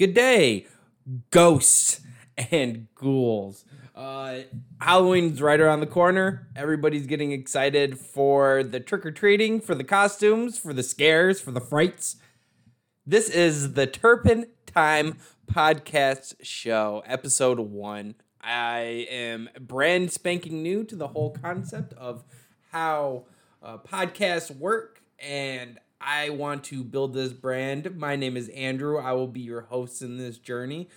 Good day, ghosts and ghouls. Uh, Halloween's right around the corner. Everybody's getting excited for the trick or treating, for the costumes, for the scares, for the frights. This is the Turpin Time Podcast Show, episode one. I am brand spanking new to the whole concept of how uh, podcasts work, and I want to build this brand. My name is Andrew. I will be your host in this journey.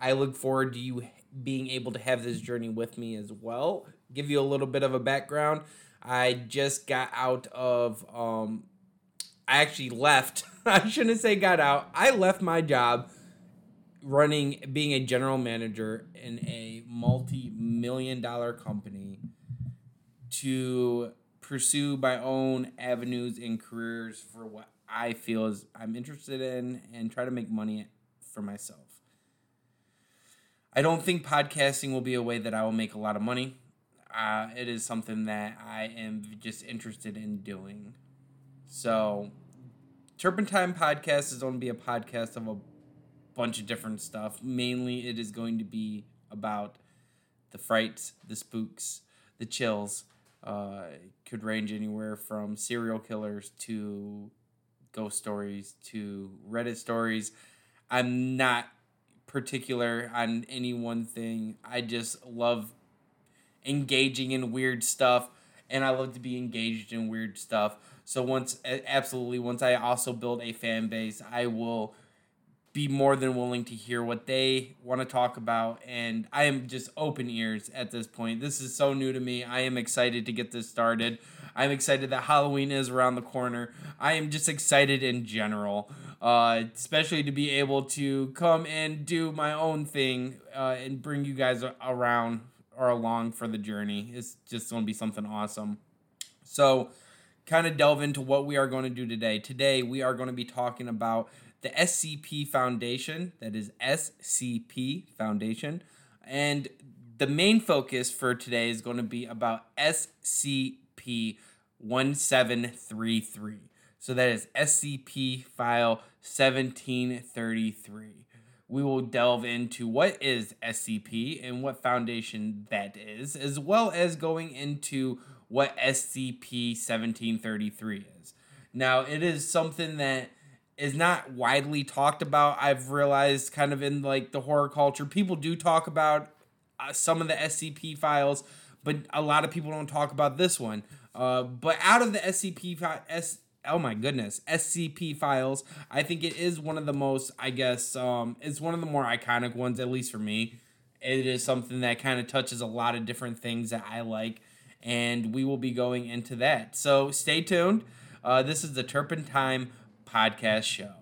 I look forward to you being able to have this journey with me as well. Give you a little bit of a background. I just got out of um I actually left. I shouldn't say got out. I left my job running being a general manager in a multi-million dollar company to pursue my own avenues and careers for what I feel is I'm interested in and try to make money for myself. I don't think podcasting will be a way that I will make a lot of money. Uh, it is something that I am just interested in doing. So, Turpin Time Podcast is going to be a podcast of a bunch of different stuff. Mainly, it is going to be about the frights, the spooks, the chills. Uh, could range anywhere from serial killers to ghost stories to Reddit stories. I'm not particular on any one thing. I just love engaging in weird stuff and I love to be engaged in weird stuff. So once absolutely once I also build a fan base, I will be more than willing to hear what they want to talk about and I am just open ears at this point. This is so new to me. I am excited to get this started. I'm excited that Halloween is around the corner. I am just excited in general uh, especially to be able to come and do my own thing uh, and bring you guys around or along for the journey. It's just going to be something awesome. So, kind of delve into what we are going to do today. Today, we are going to be talking about the SCP Foundation, that is SCP Foundation. And the main focus for today is going to be about SCP 1733. So that is SCP file 1733. We will delve into what is SCP and what foundation that is, as well as going into what SCP 1733 is. Now, it is something that is not widely talked about. I've realized kind of in like the horror culture, people do talk about uh, some of the SCP files, but a lot of people don't talk about this one. Uh, but out of the SCP fi- S oh my goodness, SCP files. I think it is one of the most, I guess, um, it's one of the more iconic ones, at least for me. It is something that kind of touches a lot of different things that I like, and we will be going into that. So stay tuned. Uh, this is the Turpin Time Podcast Show.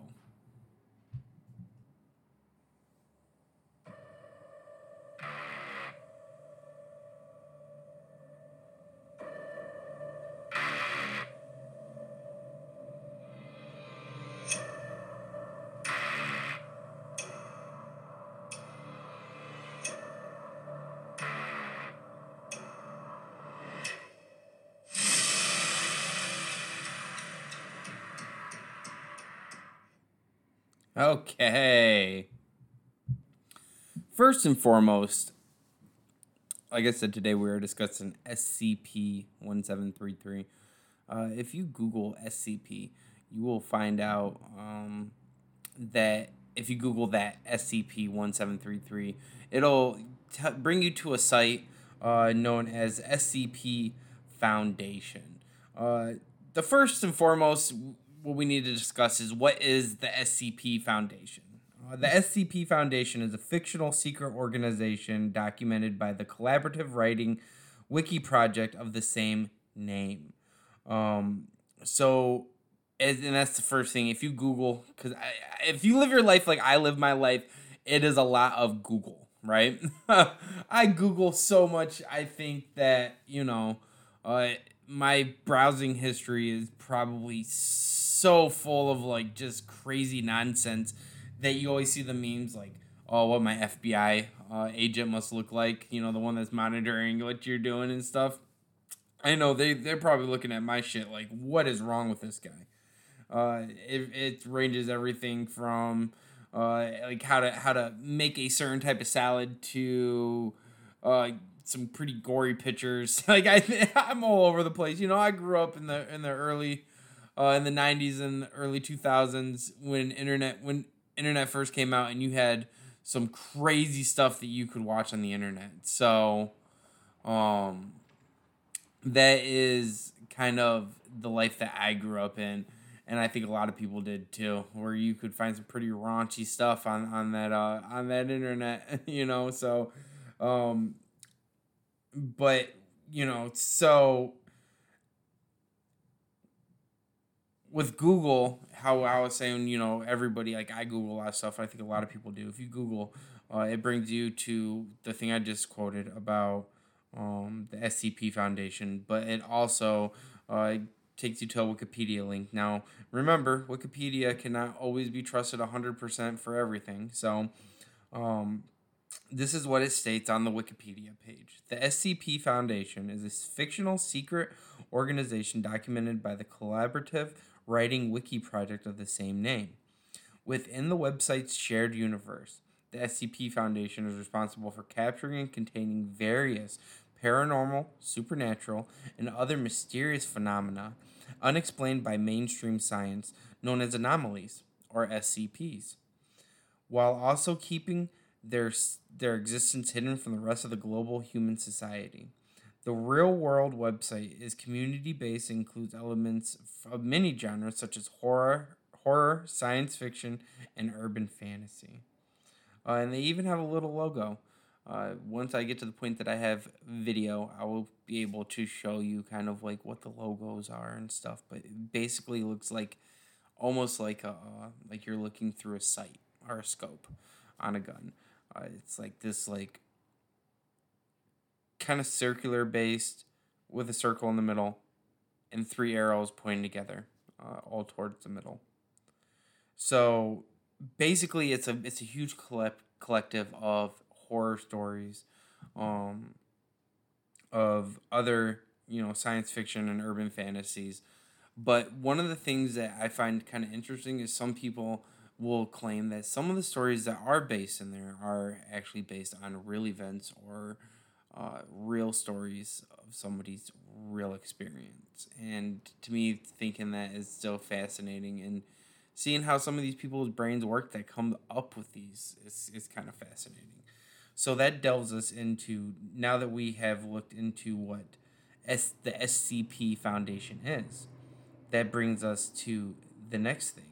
Okay. First and foremost, like I said today, we are discussing SCP 1733. Uh, if you Google SCP, you will find out um, that if you Google that SCP 1733, it'll t- bring you to a site uh, known as SCP Foundation. Uh, the first and foremost, what we need to discuss is what is the SCP Foundation? Uh, the SCP Foundation is a fictional secret organization documented by the collaborative writing wiki project of the same name. Um, so, and that's the first thing. If you Google, because if you live your life like I live my life, it is a lot of Google, right? I Google so much. I think that you know, uh, my browsing history is probably. So so full of like just crazy nonsense that you always see the memes like, oh, what my FBI uh, agent must look like, you know, the one that's monitoring what you're doing and stuff. I know they they're probably looking at my shit like, what is wrong with this guy? Uh, it, it ranges everything from uh, like how to how to make a certain type of salad to uh, some pretty gory pictures. like I I'm all over the place. You know, I grew up in the in the early uh, in the 90s and early 2000s when internet when internet first came out and you had some crazy stuff that you could watch on the internet. So um that is kind of the life that I grew up in and I think a lot of people did too, where you could find some pretty raunchy stuff on on that uh, on that internet, you know. So, um, but you know, so with Google, how I was saying, you know, everybody like I Google a lot of stuff. I think a lot of people do. If you Google, uh, it brings you to the thing I just quoted about um, the SCP Foundation, but it also uh, takes you to a Wikipedia link. Now, remember, Wikipedia cannot always be trusted 100% for everything. So, um, this is what it states on the Wikipedia page. The SCP Foundation is a fictional secret organization documented by the collaborative writing wiki project of the same name. Within the website's shared universe, the SCP Foundation is responsible for capturing and containing various paranormal, supernatural, and other mysterious phenomena unexplained by mainstream science known as anomalies, or SCPs, while also keeping their, their existence hidden from the rest of the global human society. The real world website is community based and includes elements of many genres such as horror, horror, science fiction, and urban fantasy. Uh, and they even have a little logo. Uh, once I get to the point that I have video, I will be able to show you kind of like what the logos are and stuff. But it basically looks like almost like a uh, like you're looking through a sight or a scope on a gun. Uh, it's like this like kind of circular based with a circle in the middle and three arrows pointing together, uh, all towards the middle. So basically, it's a it's a huge collect collective of horror stories, um, of other you know science fiction and urban fantasies. But one of the things that I find kind of interesting is some people will claim that some of the stories that are based in there are actually based on real events or uh, real stories of somebody's real experience. And to me, thinking that is so fascinating and seeing how some of these people's brains work that come up with these is, is kind of fascinating. So that delves us into now that we have looked into what S, the SCP Foundation is. That brings us to the next thing,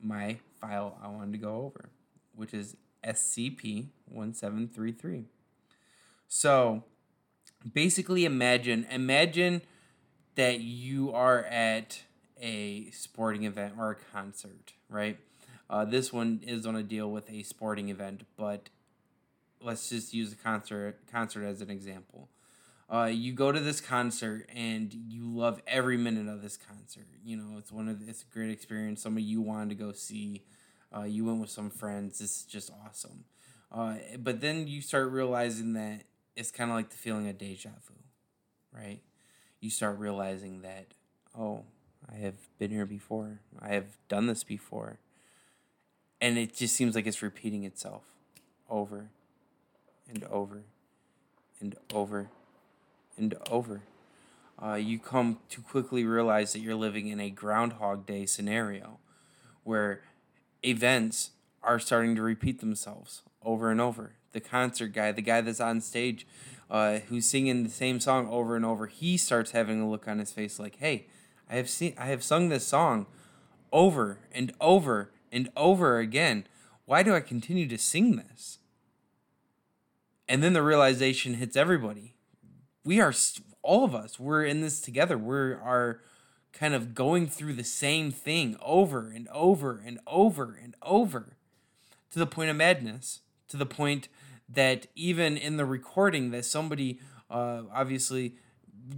my file I wanted to go over, which is SCP 1733. So basically imagine imagine that you are at a sporting event or a concert, right? Uh, this one is on a deal with a sporting event, but let's just use a concert concert as an example. Uh, you go to this concert and you love every minute of this concert. You know, it's one of the, it's a great experience. Somebody you wanted to go see. Uh, you went with some friends. Is just awesome. Uh, but then you start realizing that it's kind of like the feeling of deja vu, right? You start realizing that, oh, I have been here before. I have done this before. And it just seems like it's repeating itself over and over and over and over. Uh, you come to quickly realize that you're living in a Groundhog Day scenario where events are starting to repeat themselves over and over. The concert guy, the guy that's on stage, uh, who's singing the same song over and over, he starts having a look on his face like, "Hey, I have seen, I have sung this song over and over and over again. Why do I continue to sing this?" And then the realization hits everybody. We are all of us. We're in this together. We are kind of going through the same thing over and over and over and over to the point of madness, to the point that even in the recording that somebody uh, obviously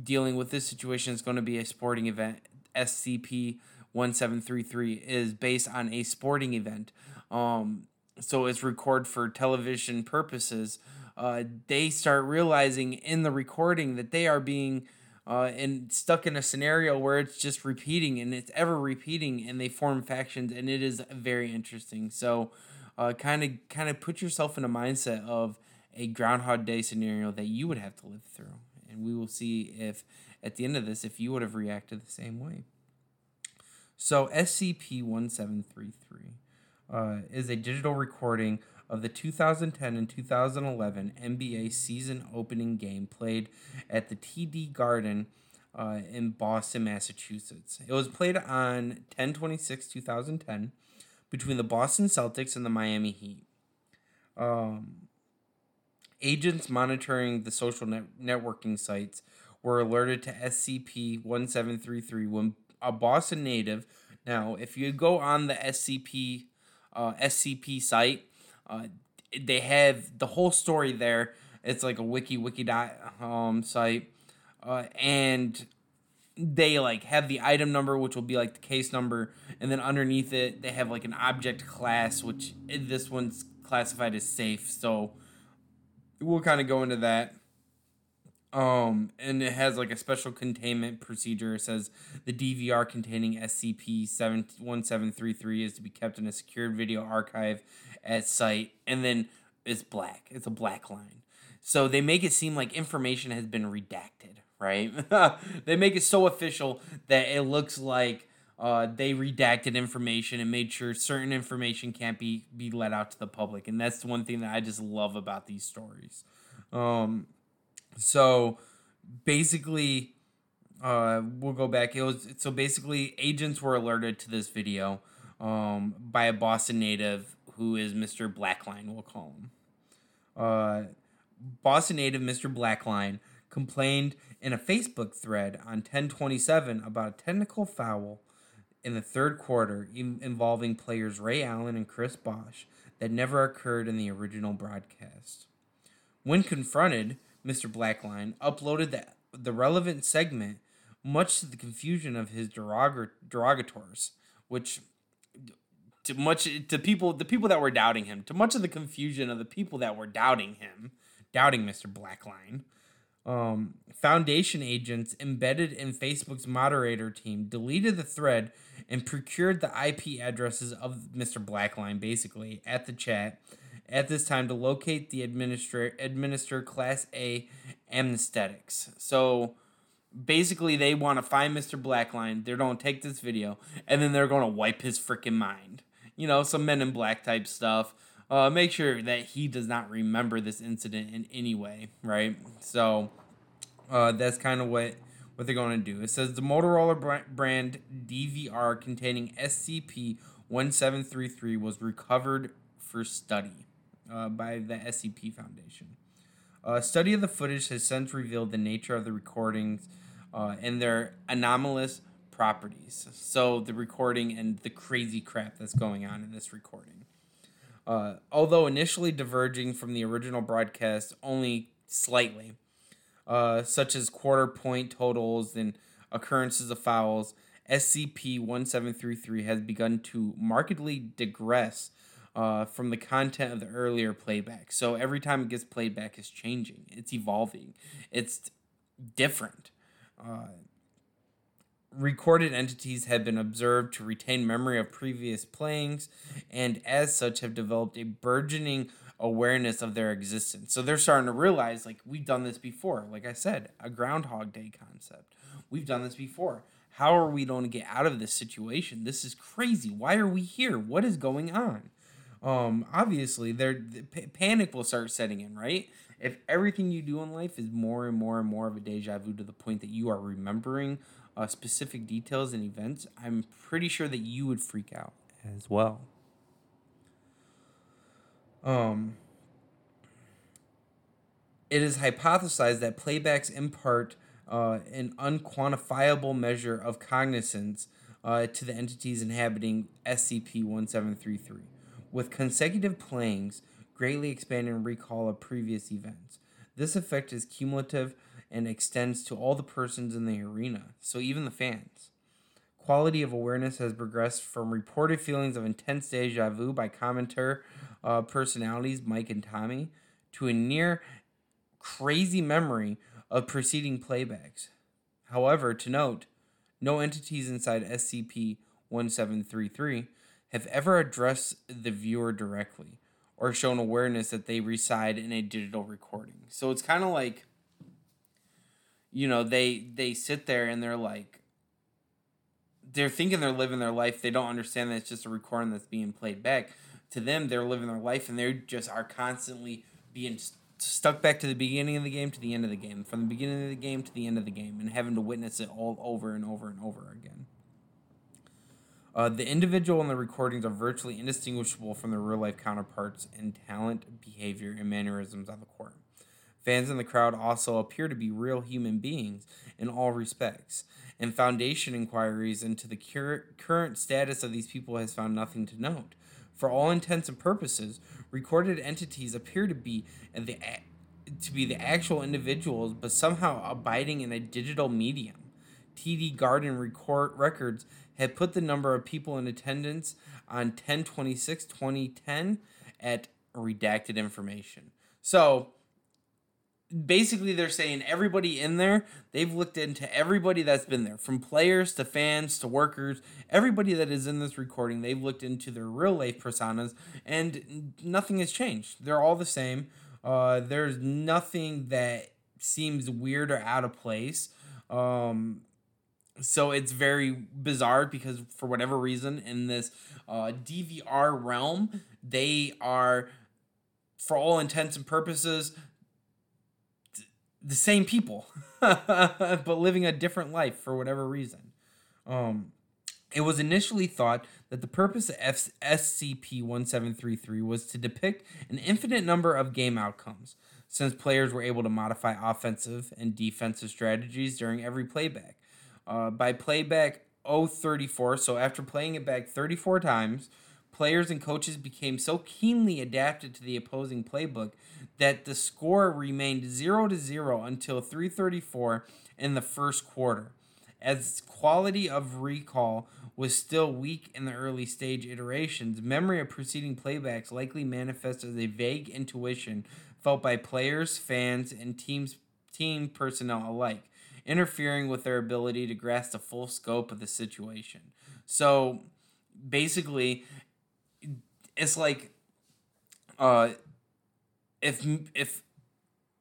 dealing with this situation is going to be a sporting event. Scp 1733 is based on a sporting event. Um, so it's record for television purposes. Uh, they start realizing in the recording that they are being uh, and stuck in a scenario where it's just repeating and it's ever repeating and they form factions and it is very interesting. So kind of kind of put yourself in a mindset of a Groundhog Day scenario that you would have to live through, and we will see if at the end of this if you would have reacted the same way. So SCP one seven three three uh, is a digital recording of the 2010 and 2011 NBA season opening game played at the TD Garden uh, in Boston, Massachusetts. It was played on 10 26 2010 between the Boston Celtics and the Miami Heat. Um, agents monitoring the social net- networking sites were alerted to SCP 1733 when a Boston native. Now, if you go on the SCP uh, SCP site, uh, they have the whole story there. It's like a wiki wiki dot um site, uh, and they like have the item number, which will be like the case number, and then underneath it they have like an object class, which this one's classified as safe. So we'll kind of go into that. Um, and it has like a special containment procedure. It says the DVR containing SCP 1733 is to be kept in a secured video archive at site, and then it's black. It's a black line. So they make it seem like information has been redacted, right? they make it so official that it looks like uh, they redacted information and made sure certain information can't be be let out to the public, and that's one thing that I just love about these stories. Um, so basically, uh, we'll go back. It was so basically agents were alerted to this video um, by a Boston native who is Mr. Blackline, we'll call him. Uh, Boston native Mr. Blackline complained in a Facebook thread on 1027 about a technical foul in the third quarter involving players Ray Allen and Chris Bosh that never occurred in the original broadcast. When confronted, Mr. Blackline uploaded the, the relevant segment, much to the confusion of his derog- derogators, which to much to people the people that were doubting him, to much of the confusion of the people that were doubting him, doubting Mr. Blackline. Um, Foundation agents embedded in Facebook's moderator team deleted the thread and procured the IP addresses of Mr. Blackline basically at the chat at this time to locate the administer administer Class A anesthetics. So basically, they want to find Mr. Blackline. They're going to take this video and then they're going to wipe his freaking mind. You know, some Men in Black type stuff. Uh, make sure that he does not remember this incident in any way, right? So uh, that's kind of what what they're going to do. It says the Motorola brand DVR containing SCP 1733 was recovered for study uh, by the SCP Foundation. A study of the footage has since revealed the nature of the recordings uh, and their anomalous properties. So, the recording and the crazy crap that's going on in this recording. Uh, although initially diverging from the original broadcast only slightly, uh, such as quarter point totals and occurrences of fouls, SCP 1733 has begun to markedly digress uh, from the content of the earlier playback. So every time it gets played back, it's changing, it's evolving, it's different. Uh, recorded entities have been observed to retain memory of previous playings and as such have developed a burgeoning awareness of their existence. So they're starting to realize like we've done this before. Like I said, a groundhog day concept. We've done this before. How are we going to get out of this situation? This is crazy. Why are we here? What is going on? um, obviously there p- panic will start setting in, right? If everything you do in life is more and more and more of a deja vu to the point that you are remembering uh, specific details and events, I'm pretty sure that you would freak out as well. Um, it is hypothesized that playbacks impart uh, an unquantifiable measure of cognizance uh, to the entities inhabiting SCP 1733 with consecutive playings greatly expanding recall of previous events. This effect is cumulative and extends to all the persons in the arena, so even the fans. Quality of awareness has progressed from reported feelings of intense deja vu by commenter uh, personalities Mike and Tommy to a near crazy memory of preceding playbacks. However, to note, no entities inside SCP 1733 have ever addressed the viewer directly or shown awareness that they reside in a digital recording. So it's kind of like you know, they they sit there and they're like they're thinking they're living their life. They don't understand that it's just a recording that's being played back. To them, they're living their life and they just are constantly being st- stuck back to the beginning of the game to the end of the game, from the beginning of the game to the end of the game, and having to witness it all over and over and over again. Uh, the individual in the recordings are virtually indistinguishable from their real life counterparts in talent, behavior, and mannerisms on the court. Fans in the crowd also appear to be real human beings in all respects, and Foundation inquiries into the cur- current status of these people has found nothing to note. For all intents and purposes, recorded entities appear to be the to be the actual individuals, but somehow abiding in a digital medium. TD Garden record records had put the number of people in attendance on 1026 2010 at redacted information. So basically they're saying everybody in there, they've looked into everybody that's been there, from players to fans to workers, everybody that is in this recording, they've looked into their real life personas and nothing has changed. They're all the same. Uh, there's nothing that seems weird or out of place. Um, so it's very bizarre because for whatever reason in this uh, DVR realm, they are, for all intents and purposes, the same people, but living a different life for whatever reason. Um, it was initially thought that the purpose of F- SCP 1733 was to depict an infinite number of game outcomes, since players were able to modify offensive and defensive strategies during every playback. Uh, by playback 034, so after playing it back 34 times, players and coaches became so keenly adapted to the opposing playbook that the score remained 0 to 0 until 334 in the first quarter. As quality of recall was still weak in the early stage iterations, memory of preceding playbacks likely manifests as a vague intuition felt by players, fans, and teams team personnel alike, interfering with their ability to grasp the full scope of the situation. So basically it's like uh if if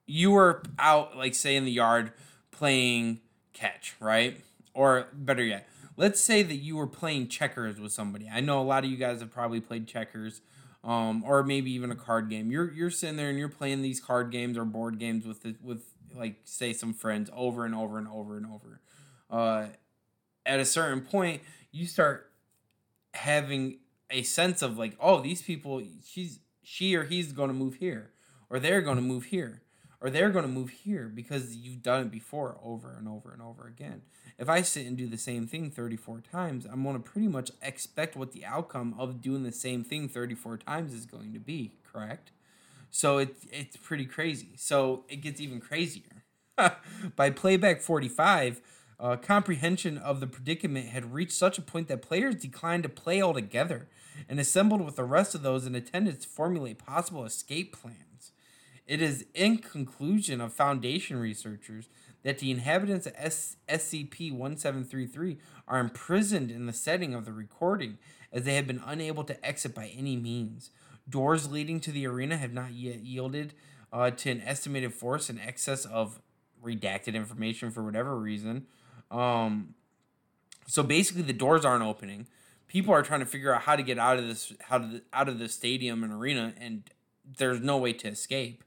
you were out like say in the yard playing catch, right? Or better yet, let's say that you were playing checkers with somebody. I know a lot of you guys have probably played checkers. Um, or maybe even a card game. You're you're sitting there and you're playing these card games or board games with the, with like say some friends over and over and over and over. Uh, at a certain point, you start having a sense of like, oh, these people, she's she or he's going to move here, or they're going to move here, or they're going to move here because you've done it before over and over and over again. If I sit and do the same thing 34 times, I'm going to pretty much expect what the outcome of doing the same thing 34 times is going to be, correct? So it, it's pretty crazy. So it gets even crazier. By playback 45, uh, comprehension of the predicament had reached such a point that players declined to play altogether and assembled with the rest of those in attendance to formulate possible escape plans. It is in conclusion of Foundation researchers that the inhabitants of SCP 1733 are imprisoned in the setting of the recording as they have been unable to exit by any means. Doors leading to the arena have not yet yielded uh, to an estimated force in excess of redacted information for whatever reason. Um, so basically, the doors aren't opening people are trying to figure out how to get out of this how to out of the stadium and arena and there's no way to escape.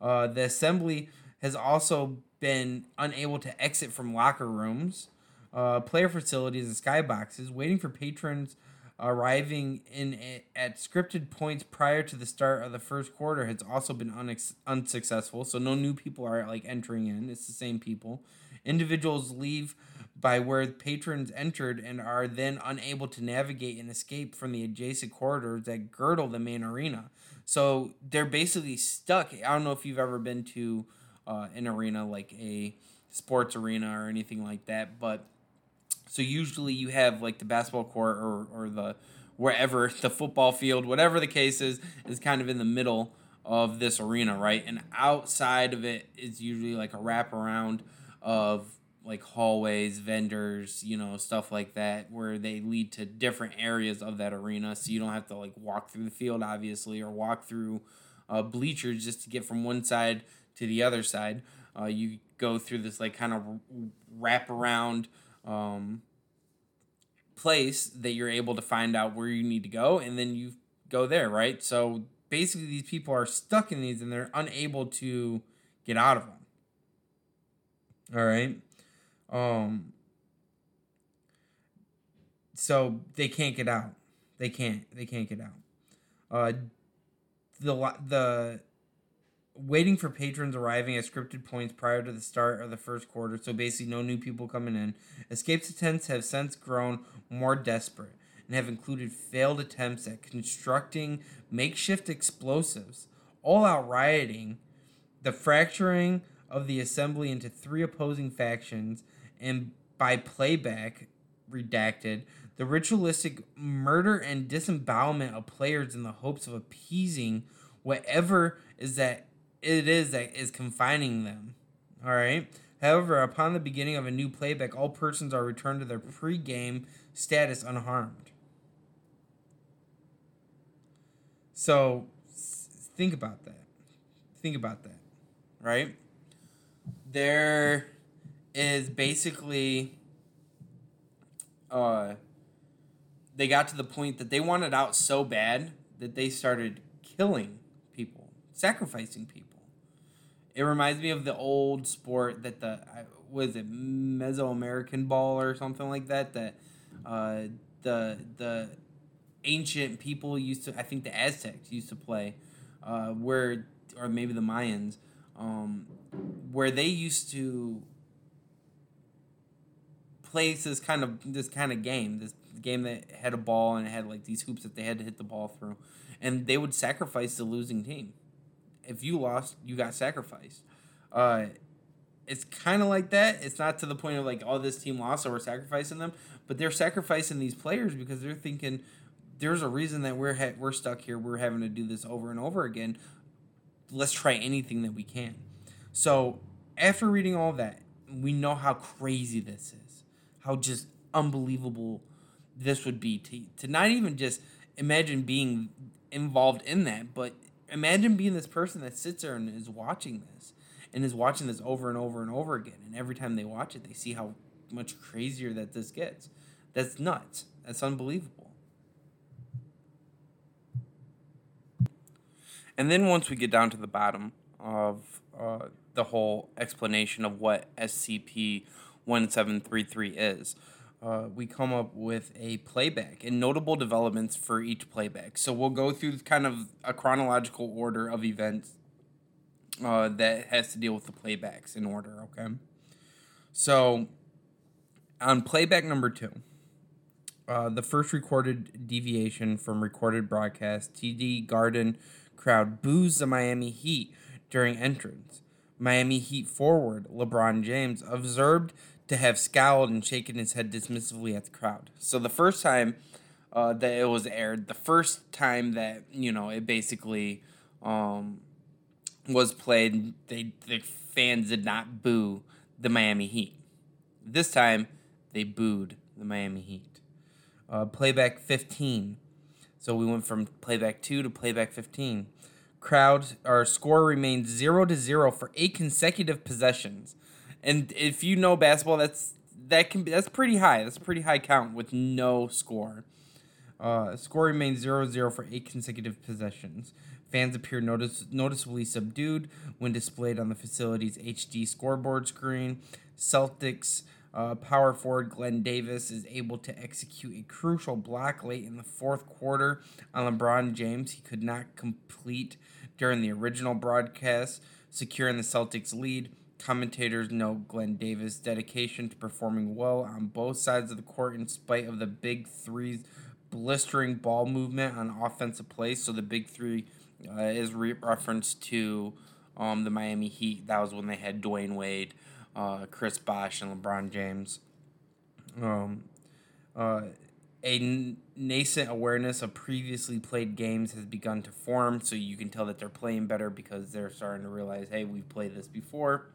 Uh, the assembly has also been unable to exit from locker rooms uh, player facilities and skyboxes waiting for patrons arriving in a, at scripted points prior to the start of the first quarter has also been unex- unsuccessful. So no new people are like entering in. It's the same people. Individuals leave by where patrons entered and are then unable to navigate and escape from the adjacent corridors that girdle the main arena. So they're basically stuck. I don't know if you've ever been to uh, an arena like a sports arena or anything like that, but so usually you have like the basketball court or, or the wherever the football field, whatever the case is, is kind of in the middle of this arena, right? And outside of it is usually like a wraparound of like hallways, vendors, you know, stuff like that, where they lead to different areas of that arena. So you don't have to like walk through the field, obviously, or walk through uh, bleachers just to get from one side to the other side. Uh, you go through this like kind of wrap around um, place that you're able to find out where you need to go, and then you go there, right? So basically, these people are stuck in these and they're unable to get out of them. All right. Um, so they can't get out. They can't. They can't get out. Uh, the the waiting for patrons arriving at scripted points prior to the start of the first quarter. So basically, no new people coming in. Escapes attempts have since grown more desperate and have included failed attempts at constructing makeshift explosives, all out rioting, the fracturing of the assembly into three opposing factions, and by playback, redacted, the ritualistic murder and disembowelment of players in the hopes of appeasing whatever is that it is that is confining them. All right. However, upon the beginning of a new playback, all persons are returned to their pre-game status unharmed. So, think about that. Think about that. Right? There is basically uh they got to the point that they wanted out so bad that they started killing people, sacrificing people. It reminds me of the old sport that the was it Mesoamerican ball or something like that that uh, the the ancient people used to I think the Aztecs used to play uh, where or maybe the Mayans um, where they used to play this kind of this kind of game this game that had a ball and it had like these hoops that they had to hit the ball through and they would sacrifice the losing team. If you lost you got sacrificed. Uh, it's kind of like that. It's not to the point of like oh this team lost so we're sacrificing them but they're sacrificing these players because they're thinking there's a reason that we're ha- we're stuck here. We're having to do this over and over again. Let's try anything that we can. So after reading all that we know how crazy this is how just unbelievable this would be to, to not even just imagine being involved in that, but imagine being this person that sits there and is watching this and is watching this over and over and over again. And every time they watch it, they see how much crazier that this gets. That's nuts. That's unbelievable. And then once we get down to the bottom of uh, the whole explanation of what SCP 1733 is, uh, we come up with a playback and notable developments for each playback. So we'll go through kind of a chronological order of events uh, that has to deal with the playbacks in order, okay? So on playback number two, uh, the first recorded deviation from recorded broadcast, TD Garden crowd boos the Miami Heat during entrance. Miami Heat forward LeBron James observed to have scowled and shaken his head dismissively at the crowd. So the first time uh, that it was aired, the first time that you know it basically um, was played, they the fans did not boo the Miami Heat. This time, they booed the Miami Heat. Uh, playback 15. So we went from playback 2 to playback 15. Crowd, our score remained 0 to 0 for eight consecutive possessions. And if you know basketball, that's that can be that's pretty high. That's a pretty high count with no score. Uh, score remains 0-0 for eight consecutive possessions. Fans appear notice- noticeably subdued when displayed on the facility's HD scoreboard screen. Celtics uh, power forward Glen Davis is able to execute a crucial block late in the fourth quarter on LeBron James. He could not complete during the original broadcast, securing the Celtics' lead. Commentators note Glen Davis' dedication to performing well on both sides of the court in spite of the Big Three's blistering ball movement on offensive plays. So the Big Three uh, is re- reference to um, the Miami Heat. That was when they had Dwyane Wade, uh, Chris Bosh, and LeBron James. Um, uh, a n- nascent awareness of previously played games has begun to form, so you can tell that they're playing better because they're starting to realize, hey, we've played this before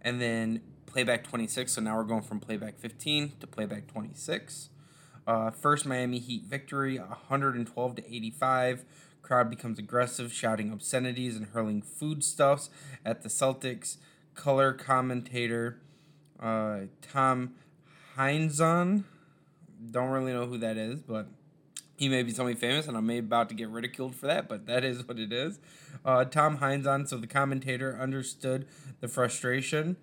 and then playback 26. So now we're going from playback 15 to playback 26. Uh, first Miami Heat victory, 112 to 85. Crowd becomes aggressive, shouting obscenities and hurling foodstuffs at the Celtics. Color commentator uh, Tom Heinsohn. Don't really know who that is, but he may be somebody famous, and I may about to get ridiculed for that, but that is what it is. Uh, Tom Heinsohn, so the commentator, understood the frustration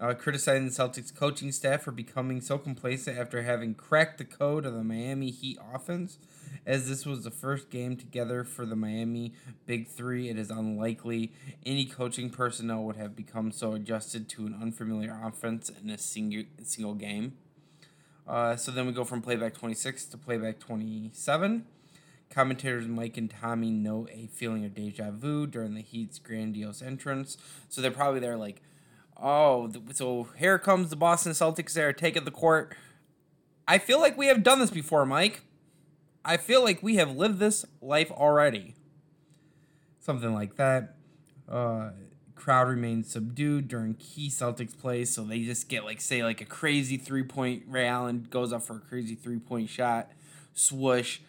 uh, criticizing the Celtics coaching staff for becoming so complacent after having cracked the code of the Miami Heat offense. As this was the first game together for the Miami Big Three, it is unlikely any coaching personnel would have become so adjusted to an unfamiliar offense in a single, single game. Uh, so then we go from playback 26 to playback 27. Commentators Mike and Tommy note a feeling of deja vu during the Heat's grandiose entrance. So they're probably there like, Oh, so here comes the Boston Celtics They're taking the court. I feel like we have done this before, Mike. I feel like we have lived this life already. Something like that. Uh, crowd remains subdued during key Celtics plays, so they just get like say like a crazy three point. Ray Allen goes up for a crazy three point shot, swoosh,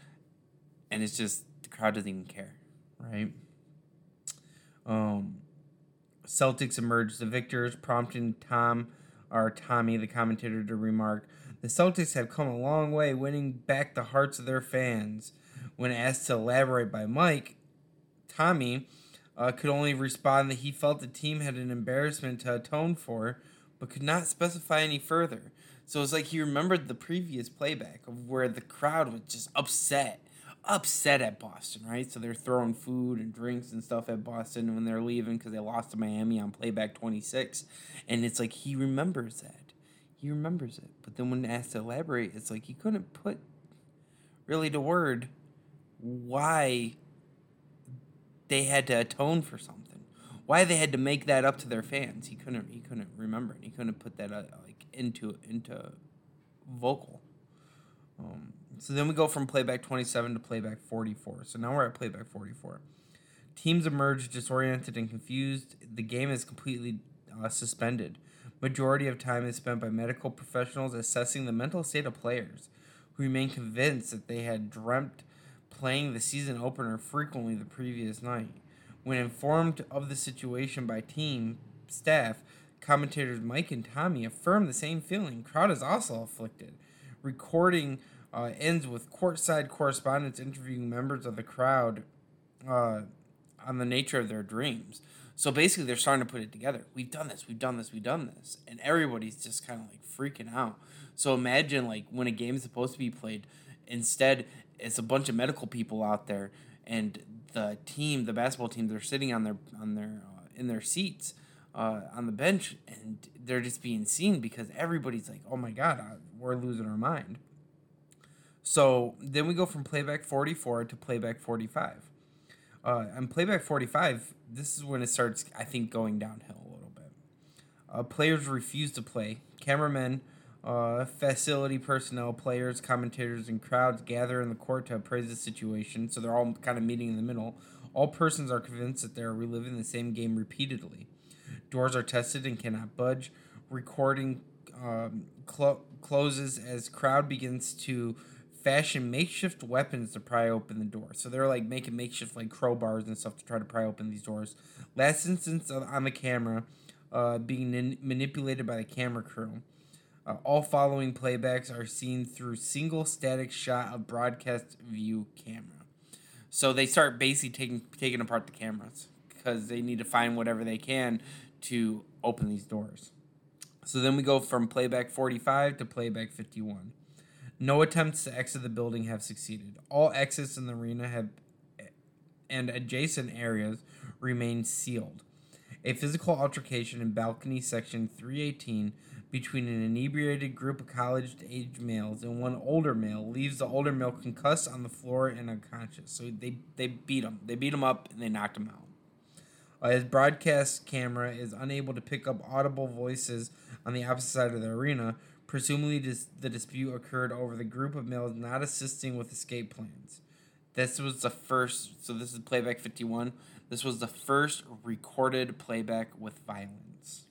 and it's just the crowd doesn't even care, right? Um, Celtics emerged the victors, prompting Tom or Tommy, the commentator, to remark, "The Celtics have come a long way, winning back the hearts of their fans." When asked to elaborate by Mike, Tommy uh, could only respond that he felt the team had an embarrassment to atone for, but could not specify any further. So it's like he remembered the previous playback of where the crowd was just upset upset at Boston, right? So they're throwing food and drinks and stuff at Boston when they're leaving because they lost to Miami on playback 26. And it's like he remembers that. He remembers it. But then when asked to elaborate, it's like he couldn't put really to word why they had to atone for something. Why they had to make that up to their fans. He couldn't he couldn't remember it. He couldn't put that uh, like into into vocal. Um, so then we go from playback 27 to playback 44. So now we're at playback 44. Teams emerge disoriented and confused. The game is completely uh, suspended. Majority of time is spent by medical professionals assessing the mental state of players, who remain convinced that they had dreamt playing the season opener frequently the previous night. When informed of the situation by team staff, commentators Mike and Tommy affirm the same feeling. Crowd is also afflicted. Recording uh, ends with courtside correspondents interviewing members of the crowd uh, on the nature of their dreams. So basically, they're starting to put it together. We've done this, we've done this, we've done this. And everybody's just kind of like freaking out. So imagine like when a game is supposed to be played, instead, it's a bunch of medical people out there and the team, the basketball team, they're sitting on their on their uh, in their seats uh, on the bench and they're just being seen because everybody's like, "Oh my god, uh, we're losing our mind." So then we go from playback 44 to playback 45. Uh, and playback 45, this is when it starts, I think, going downhill a little bit. Uh, players refuse to play. Cameramen, uh, facility personnel, players, commentators, and crowds gather in the court to appraise the situation. So they're all kind of meeting in the middle. All persons are convinced that they are reliving the same game repeatedly. Doors are tested and cannot budge. Recording um, clo- closes as crowd begins to fashion makeshift weapons to pry open the door. So they're like making makeshift like crowbars and stuff to try to pry open these doors. Last instance on the camera, uh, being manipulated by the camera crew. Uh, all following playbacks are seen through single static shot of broadcast view camera. So they start basically taking taking apart the cameras because they need to find whatever they can to open these doors. So then we go from playback 45 to playback 51. No attempts to exit the building have succeeded. All exits in the arena have and adjacent areas remain sealed. A physical altercation in balcony section 318 between an inebriated group of college aged males and one older male leaves the older male concussed on the floor and unconscious. So they, they beat him. They beat him up and they knocked him out. Uh, his broadcast camera is unable to pick up audible voices on the opposite side of the arena, Presumably, dis- the dispute occurred over the group of males not assisting with escape plans. This was the first, so this is playback 51. This was the first recorded playback with violence.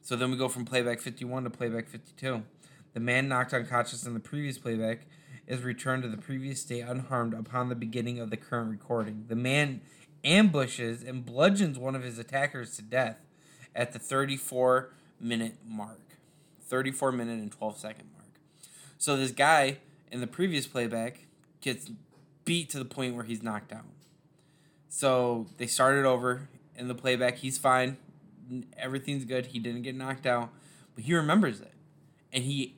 So then we go from playback 51 to playback 52. The man knocked unconscious in the previous playback is returned to the previous state unharmed upon the beginning of the current recording. The man ambushes and bludgeons one of his attackers to death at the 34 minute mark. 34 minute and 12 second mark. So this guy in the previous playback gets beat to the point where he's knocked out. So they started over in the playback. He's fine. Everything's good. He didn't get knocked out, but he remembers it. And he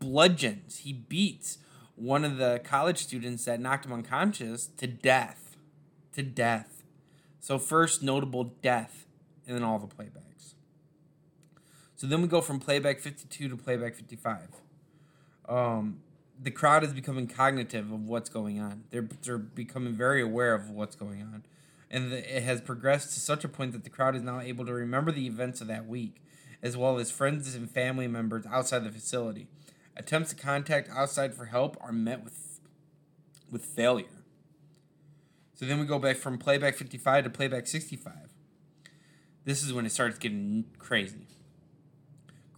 bludgeons, he beats one of the college students that knocked him unconscious to death. To death. So, first notable death in all the playbacks. So then we go from playback 52 to playback 55. Um, the crowd is becoming cognitive of what's going on. They're, they're becoming very aware of what's going on. And the, it has progressed to such a point that the crowd is now able to remember the events of that week, as well as friends and family members outside the facility. Attempts to contact outside for help are met with, with failure. So then we go back from playback 55 to playback 65. This is when it starts getting crazy.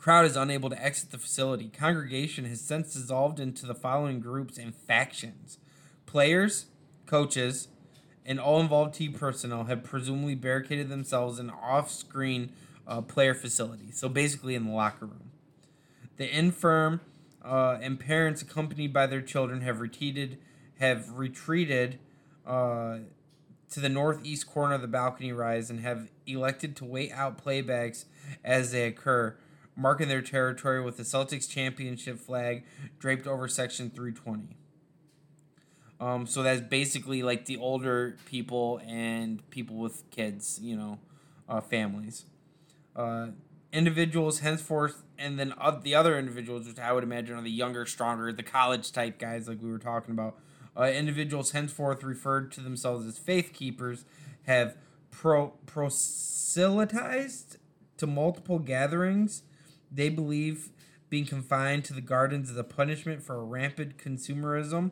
Crowd is unable to exit the facility. Congregation has since dissolved into the following groups and factions. Players, coaches, and all involved team personnel have presumably barricaded themselves in off-screen uh, player facility. So basically in the locker room. The infirm uh, and parents accompanied by their children have retreated have retreated uh, to the northeast corner of the balcony rise and have elected to wait out playbacks as they occur marking their territory with the Celtics championship flag draped over section 320. Um, so that's basically like the older people and people with kids, you know, uh, families. Uh, individuals henceforth, and then uh, the other individuals, which I would imagine are the younger, stronger, the college type guys, like we were talking about. Uh, individuals henceforth referred to themselves as faith keepers have pro proselytized to multiple gatherings they believe being confined to the gardens is a punishment for rampant consumerism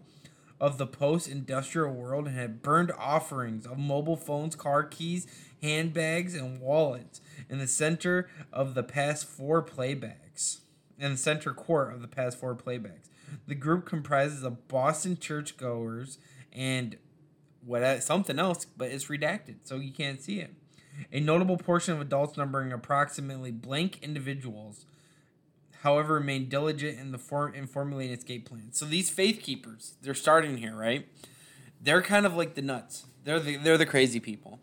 of the post industrial world and had burned offerings of mobile phones, car keys, handbags, and wallets in the center of the past four playbacks. In the center court of the past four playbacks. The group comprises of Boston churchgoers and what something else, but it's redacted, so you can't see it. A notable portion of adults numbering approximately blank individuals however, remain diligent in the form in formulating escape plans. So these faith keepers, they're starting here, right? They're kind of like the nuts. They're the they're the crazy people.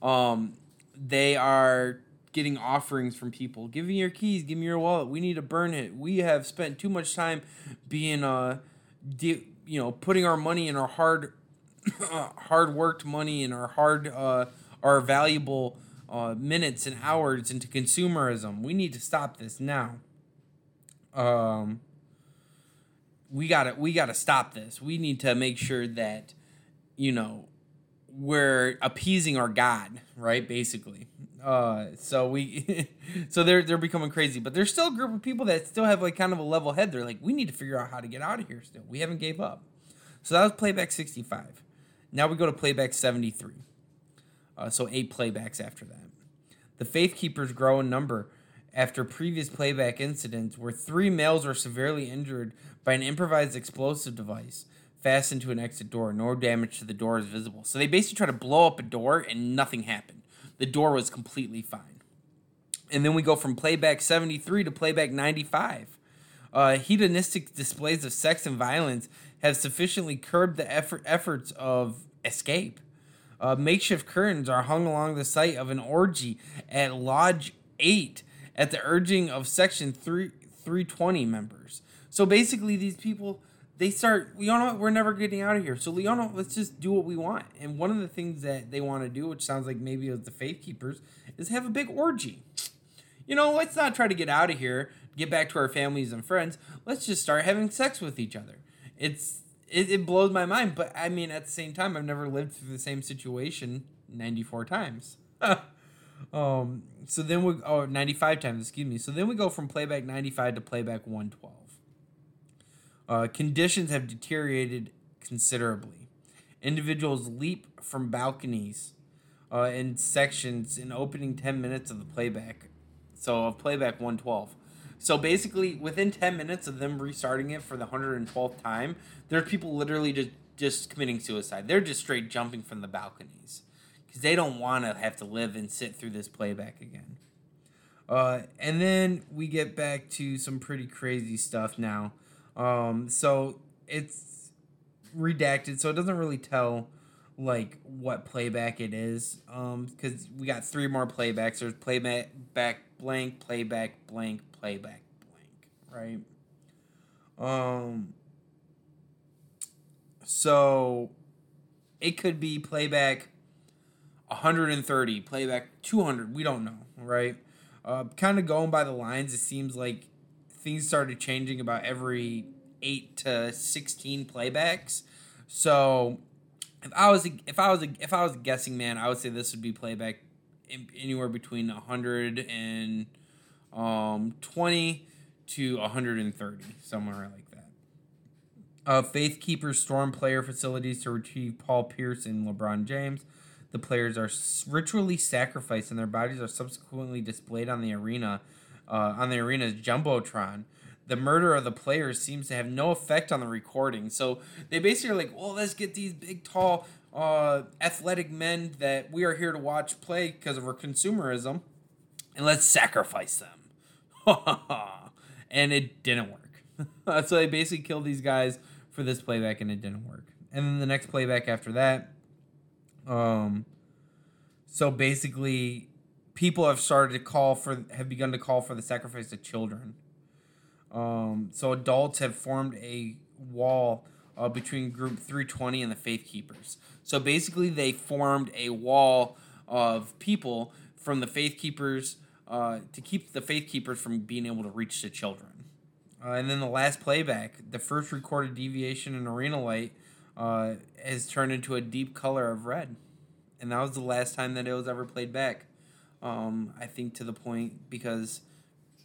Um, they are getting offerings from people. Give me your keys. Give me your wallet. We need to burn it. We have spent too much time being uh, de- you know, putting our money in our hard, hard worked money and our hard, uh, our valuable uh, minutes and hours into consumerism. We need to stop this now um, we gotta we gotta stop this. We need to make sure that you know we're appeasing our God, right? Basically. Uh, so we, so they're they're becoming crazy, but there's still a group of people that still have like kind of a level head. They're like, we need to figure out how to get out of here. Still, we haven't gave up. So that was playback 65. Now we go to playback 73. Uh, so eight playbacks after that. The Faith Keepers grow in number after previous playback incidents where three males were severely injured by an improvised explosive device fastened to an exit door. No damage to the door is visible. So they basically tried to blow up a door and nothing happened. The door was completely fine. And then we go from playback 73 to playback 95. Uh, hedonistic displays of sex and violence have sufficiently curbed the effort, efforts of escape. Uh, makeshift curtains are hung along the site of an orgy at Lodge 8 at the urging of Section 3, 320 members. So basically, these people they start you know we're never getting out of here. So leona let's just do what we want. And one of the things that they want to do which sounds like maybe it was the faith keepers is have a big orgy. You know let's not try to get out of here get back to our families and friends. Let's just start having sex with each other. It's it, it blows my mind but i mean at the same time i've never lived through the same situation 94 times Um, so then we oh 95 times, excuse me. So then we go from playback 95 to playback 112. Uh, conditions have deteriorated considerably. Individuals leap from balconies uh, in sections in opening 10 minutes of the playback So of playback 112. So basically, within 10 minutes of them restarting it for the 112th time, there's people literally just just committing suicide. They're just straight jumping from the balconies because they don't want to have to live and sit through this playback again. Uh, and then we get back to some pretty crazy stuff now. Um, so it's redacted, so it doesn't really tell like what playback it is. Um, because we got three more playbacks. There's playback back blank, playback blank, playback blank, right? Um. So it could be playback 130, playback 200. We don't know, right? Uh, kind of going by the lines, it seems like things started changing about every eight to 16 playbacks. So if I was a, if I was if I was guessing man, I would say this would be playback anywhere between 100 and um, 20 to 130, somewhere like that. Uh, Faith Keepers storm player facilities to retrieve Paul Pierce and LeBron James. The players are ritually sacrificed, and their bodies are subsequently displayed on the arena, uh, on the arena's jumbotron. The murder of the players seems to have no effect on the recording. So they basically are like, "Well, let's get these big, tall, uh, athletic men that we are here to watch play because of our consumerism, and let's sacrifice them." and it didn't work. so they basically killed these guys for this playback, and it didn't work. And then the next playback after that um, so basically, people have started to call for have begun to call for the sacrifice of children. Um, so adults have formed a wall uh, between Group 320 and the Faith Keepers. So basically, they formed a wall of people from the Faith Keepers uh, to keep the Faith Keepers from being able to reach the children. Uh, and then the last playback, the first recorded deviation in arena light uh, has turned into a deep color of red. And that was the last time that it was ever played back. Um, I think to the point because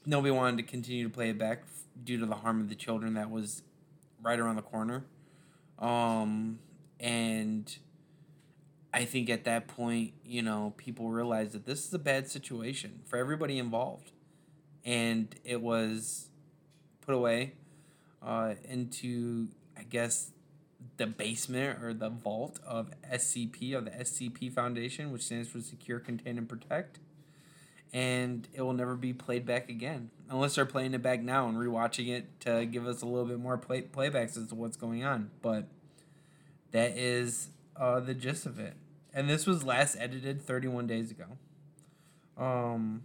nobody wanted to continue to play it back due to the harm of the children that was right around the corner. Um, and I think at that point, you know, people realized that this is a bad situation for everybody involved. And it was put away uh, into, I guess, the basement or the vault of SCP of the SCP Foundation, which stands for Secure, Contain, and Protect. And it will never be played back again unless they're playing it back now and rewatching it to give us a little bit more play- playbacks as to what's going on. But that is uh, the gist of it. And this was last edited 31 days ago. Um,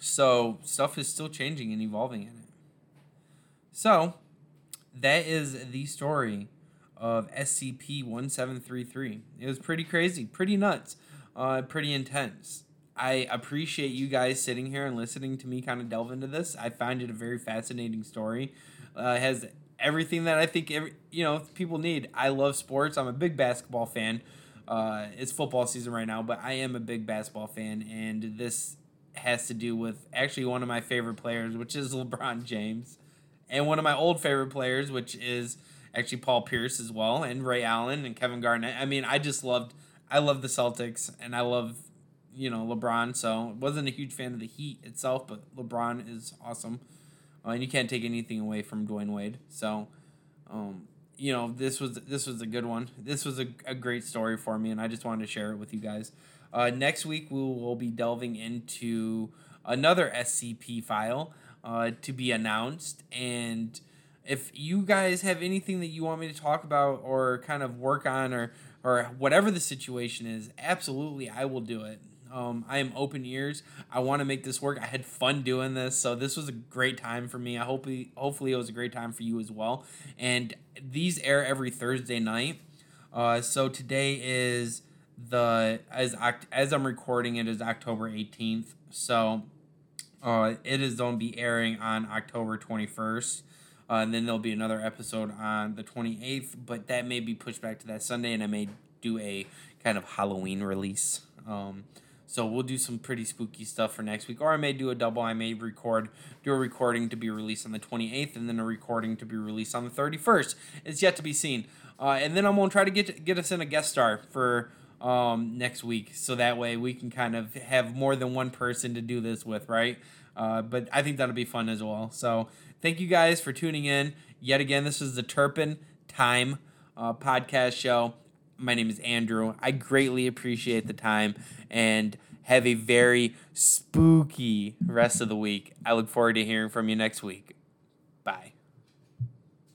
so stuff is still changing and evolving in it. So that is the story of SCP 1733. It was pretty crazy, pretty nuts, uh, pretty intense. I appreciate you guys sitting here and listening to me kind of delve into this. I find it a very fascinating story. Uh, has everything that I think every, you know people need. I love sports. I'm a big basketball fan. Uh, it's football season right now, but I am a big basketball fan, and this has to do with actually one of my favorite players, which is LeBron James, and one of my old favorite players, which is actually Paul Pierce as well, and Ray Allen and Kevin Garnett. I mean, I just loved I love the Celtics and I love you know LeBron. So wasn't a huge fan of the Heat itself, but LeBron is awesome, uh, and you can't take anything away from Dwyane Wade. So. Um, you know this was this was a good one. This was a, a great story for me, and I just wanted to share it with you guys. Uh, next week we will be delving into another SCP file uh, to be announced, and if you guys have anything that you want me to talk about or kind of work on or or whatever the situation is, absolutely I will do it. Um, I am open ears. I want to make this work. I had fun doing this, so this was a great time for me. I hope hopefully it was a great time for you as well. And these air every Thursday night. Uh, so today is the as as I'm recording it is October 18th. So uh, it is going to be airing on October 21st. Uh, and then there'll be another episode on the 28th, but that may be pushed back to that Sunday, and I may do a kind of Halloween release. Um, so we'll do some pretty spooky stuff for next week, or I may do a double. I may record, do a recording to be released on the 28th, and then a recording to be released on the 31st. It's yet to be seen. Uh, and then I'm gonna try to get get us in a guest star for um, next week, so that way we can kind of have more than one person to do this with, right? Uh, but I think that'll be fun as well. So thank you guys for tuning in. Yet again, this is the Turpin Time uh, podcast show. My name is Andrew. I greatly appreciate the time and have a very spooky rest of the week. I look forward to hearing from you next week. Bye.